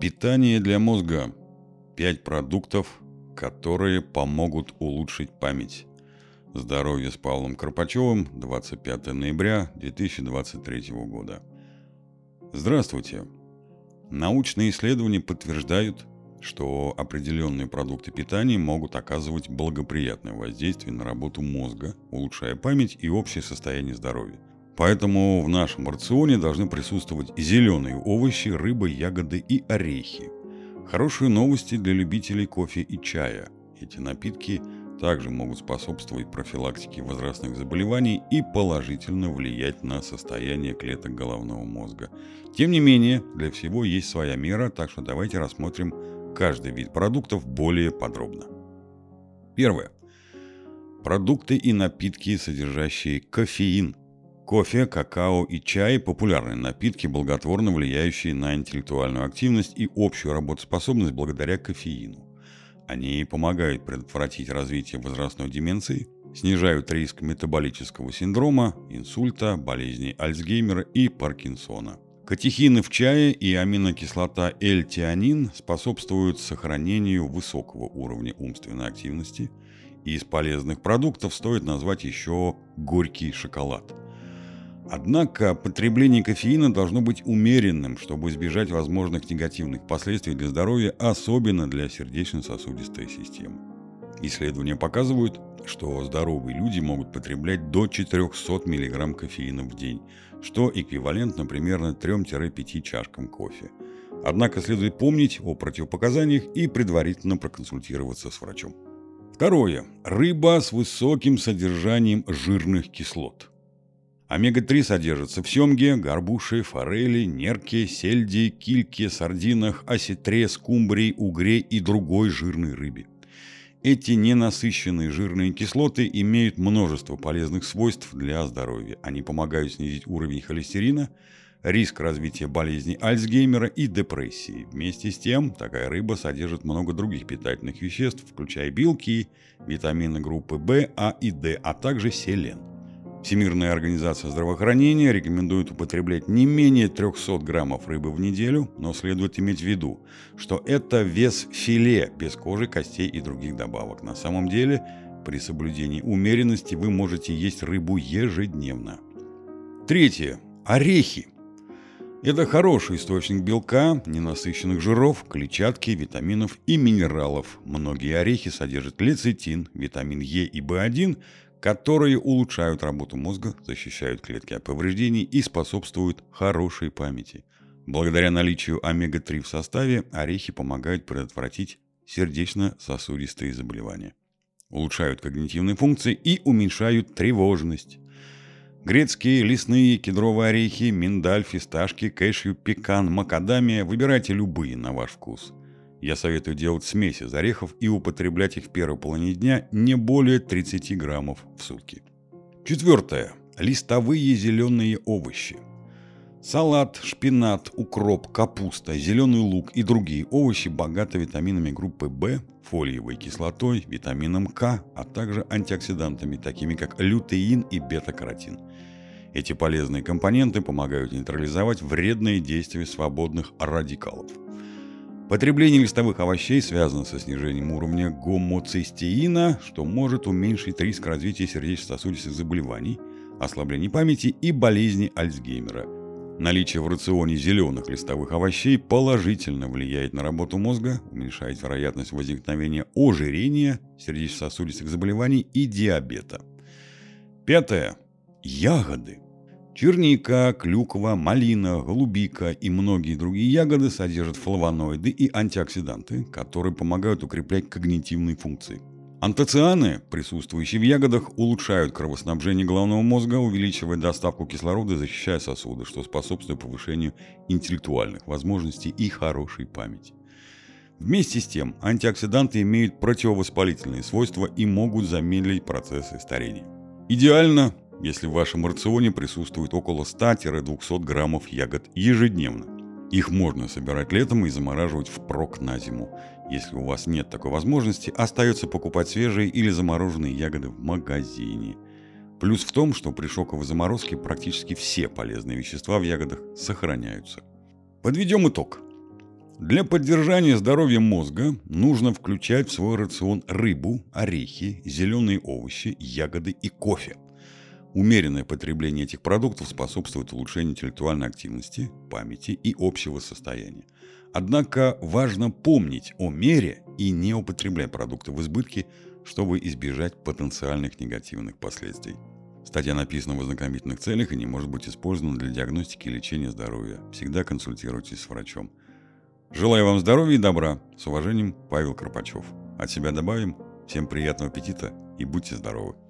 Питание для мозга. 5 продуктов, которые помогут улучшить память. Здоровье с Павлом Карпачевым, 25 ноября 2023 года. Здравствуйте. Научные исследования подтверждают, что определенные продукты питания могут оказывать благоприятное воздействие на работу мозга, улучшая память и общее состояние здоровья. Поэтому в нашем рационе должны присутствовать зеленые овощи, рыба, ягоды и орехи. Хорошие новости для любителей кофе и чая. Эти напитки также могут способствовать профилактике возрастных заболеваний и положительно влиять на состояние клеток головного мозга. Тем не менее, для всего есть своя мера, так что давайте рассмотрим каждый вид продуктов более подробно. Первое. Продукты и напитки, содержащие кофеин. Кофе, какао и чай – популярные напитки, благотворно влияющие на интеллектуальную активность и общую работоспособность благодаря кофеину. Они помогают предотвратить развитие возрастной деменции, снижают риск метаболического синдрома, инсульта, болезней Альцгеймера и Паркинсона – Катехины в чае и аминокислота L-тианин способствуют сохранению высокого уровня умственной активности. И из полезных продуктов стоит назвать еще горький шоколад. Однако потребление кофеина должно быть умеренным, чтобы избежать возможных негативных последствий для здоровья, особенно для сердечно-сосудистой системы. Исследования показывают, что здоровые люди могут потреблять до 400 мг кофеина в день, что эквивалентно примерно 3-5 чашкам кофе. Однако следует помнить о противопоказаниях и предварительно проконсультироваться с врачом. Второе. Рыба с высоким содержанием жирных кислот. Омега-3 содержится в семге, горбуше, форели, нерке, сельди, кильке, сардинах, осетре, скумбрии, угре и другой жирной рыбе. Эти ненасыщенные жирные кислоты имеют множество полезных свойств для здоровья. Они помогают снизить уровень холестерина, риск развития болезни Альцгеймера и депрессии. Вместе с тем, такая рыба содержит много других питательных веществ, включая белки, витамины группы В, А и Д, а также селен. Всемирная организация здравоохранения рекомендует употреблять не менее 300 граммов рыбы в неделю, но следует иметь в виду, что это вес филе без кожи, костей и других добавок. На самом деле, при соблюдении умеренности вы можете есть рыбу ежедневно. Третье. Орехи. Это хороший источник белка, ненасыщенных жиров, клетчатки, витаминов и минералов. Многие орехи содержат лецитин, витамин Е и В1, которые улучшают работу мозга, защищают клетки от повреждений и способствуют хорошей памяти. Благодаря наличию омега-3 в составе орехи помогают предотвратить сердечно-сосудистые заболевания. Улучшают когнитивные функции и уменьшают тревожность. Грецкие, лесные, кедровые орехи, миндаль, фисташки, кэшью, пекан, макадамия – выбирайте любые на ваш вкус – я советую делать смесь из орехов и употреблять их в первой половине дня не более 30 граммов в сутки. Четвертое. Листовые зеленые овощи. Салат, шпинат, укроп, капуста, зеленый лук и другие овощи богаты витаминами группы В, фолиевой кислотой, витамином К, а также антиоксидантами, такими как лютеин и бета-каротин. Эти полезные компоненты помогают нейтрализовать вредные действия свободных радикалов – Потребление листовых овощей связано со снижением уровня гомоцистеина, что может уменьшить риск развития сердечно-сосудистых заболеваний, ослабления памяти и болезни Альцгеймера. Наличие в рационе зеленых листовых овощей положительно влияет на работу мозга, уменьшает вероятность возникновения ожирения, сердечно-сосудистых заболеваний и диабета. Пятое. Ягоды. Черника, клюква, малина, голубика и многие другие ягоды содержат флавоноиды и антиоксиданты, которые помогают укреплять когнитивные функции. Антоцианы, присутствующие в ягодах, улучшают кровоснабжение головного мозга, увеличивая доставку кислорода и защищая сосуды, что способствует повышению интеллектуальных возможностей и хорошей памяти. Вместе с тем, антиоксиданты имеют противовоспалительные свойства и могут замедлить процессы старения. Идеально если в вашем рационе присутствует около 100-200 граммов ягод ежедневно. Их можно собирать летом и замораживать впрок на зиму. Если у вас нет такой возможности, остается покупать свежие или замороженные ягоды в магазине. Плюс в том, что при шоковой заморозке практически все полезные вещества в ягодах сохраняются. Подведем итог. Для поддержания здоровья мозга нужно включать в свой рацион рыбу, орехи, зеленые овощи, ягоды и кофе. Умеренное потребление этих продуктов способствует улучшению интеллектуальной активности, памяти и общего состояния. Однако важно помнить о мере и не употреблять продукты в избытке, чтобы избежать потенциальных негативных последствий. Статья написана в ознакомительных целях и не может быть использована для диагностики и лечения здоровья. Всегда консультируйтесь с врачом. Желаю вам здоровья и добра. С уважением, Павел Карпачев. От себя добавим. Всем приятного аппетита и будьте здоровы.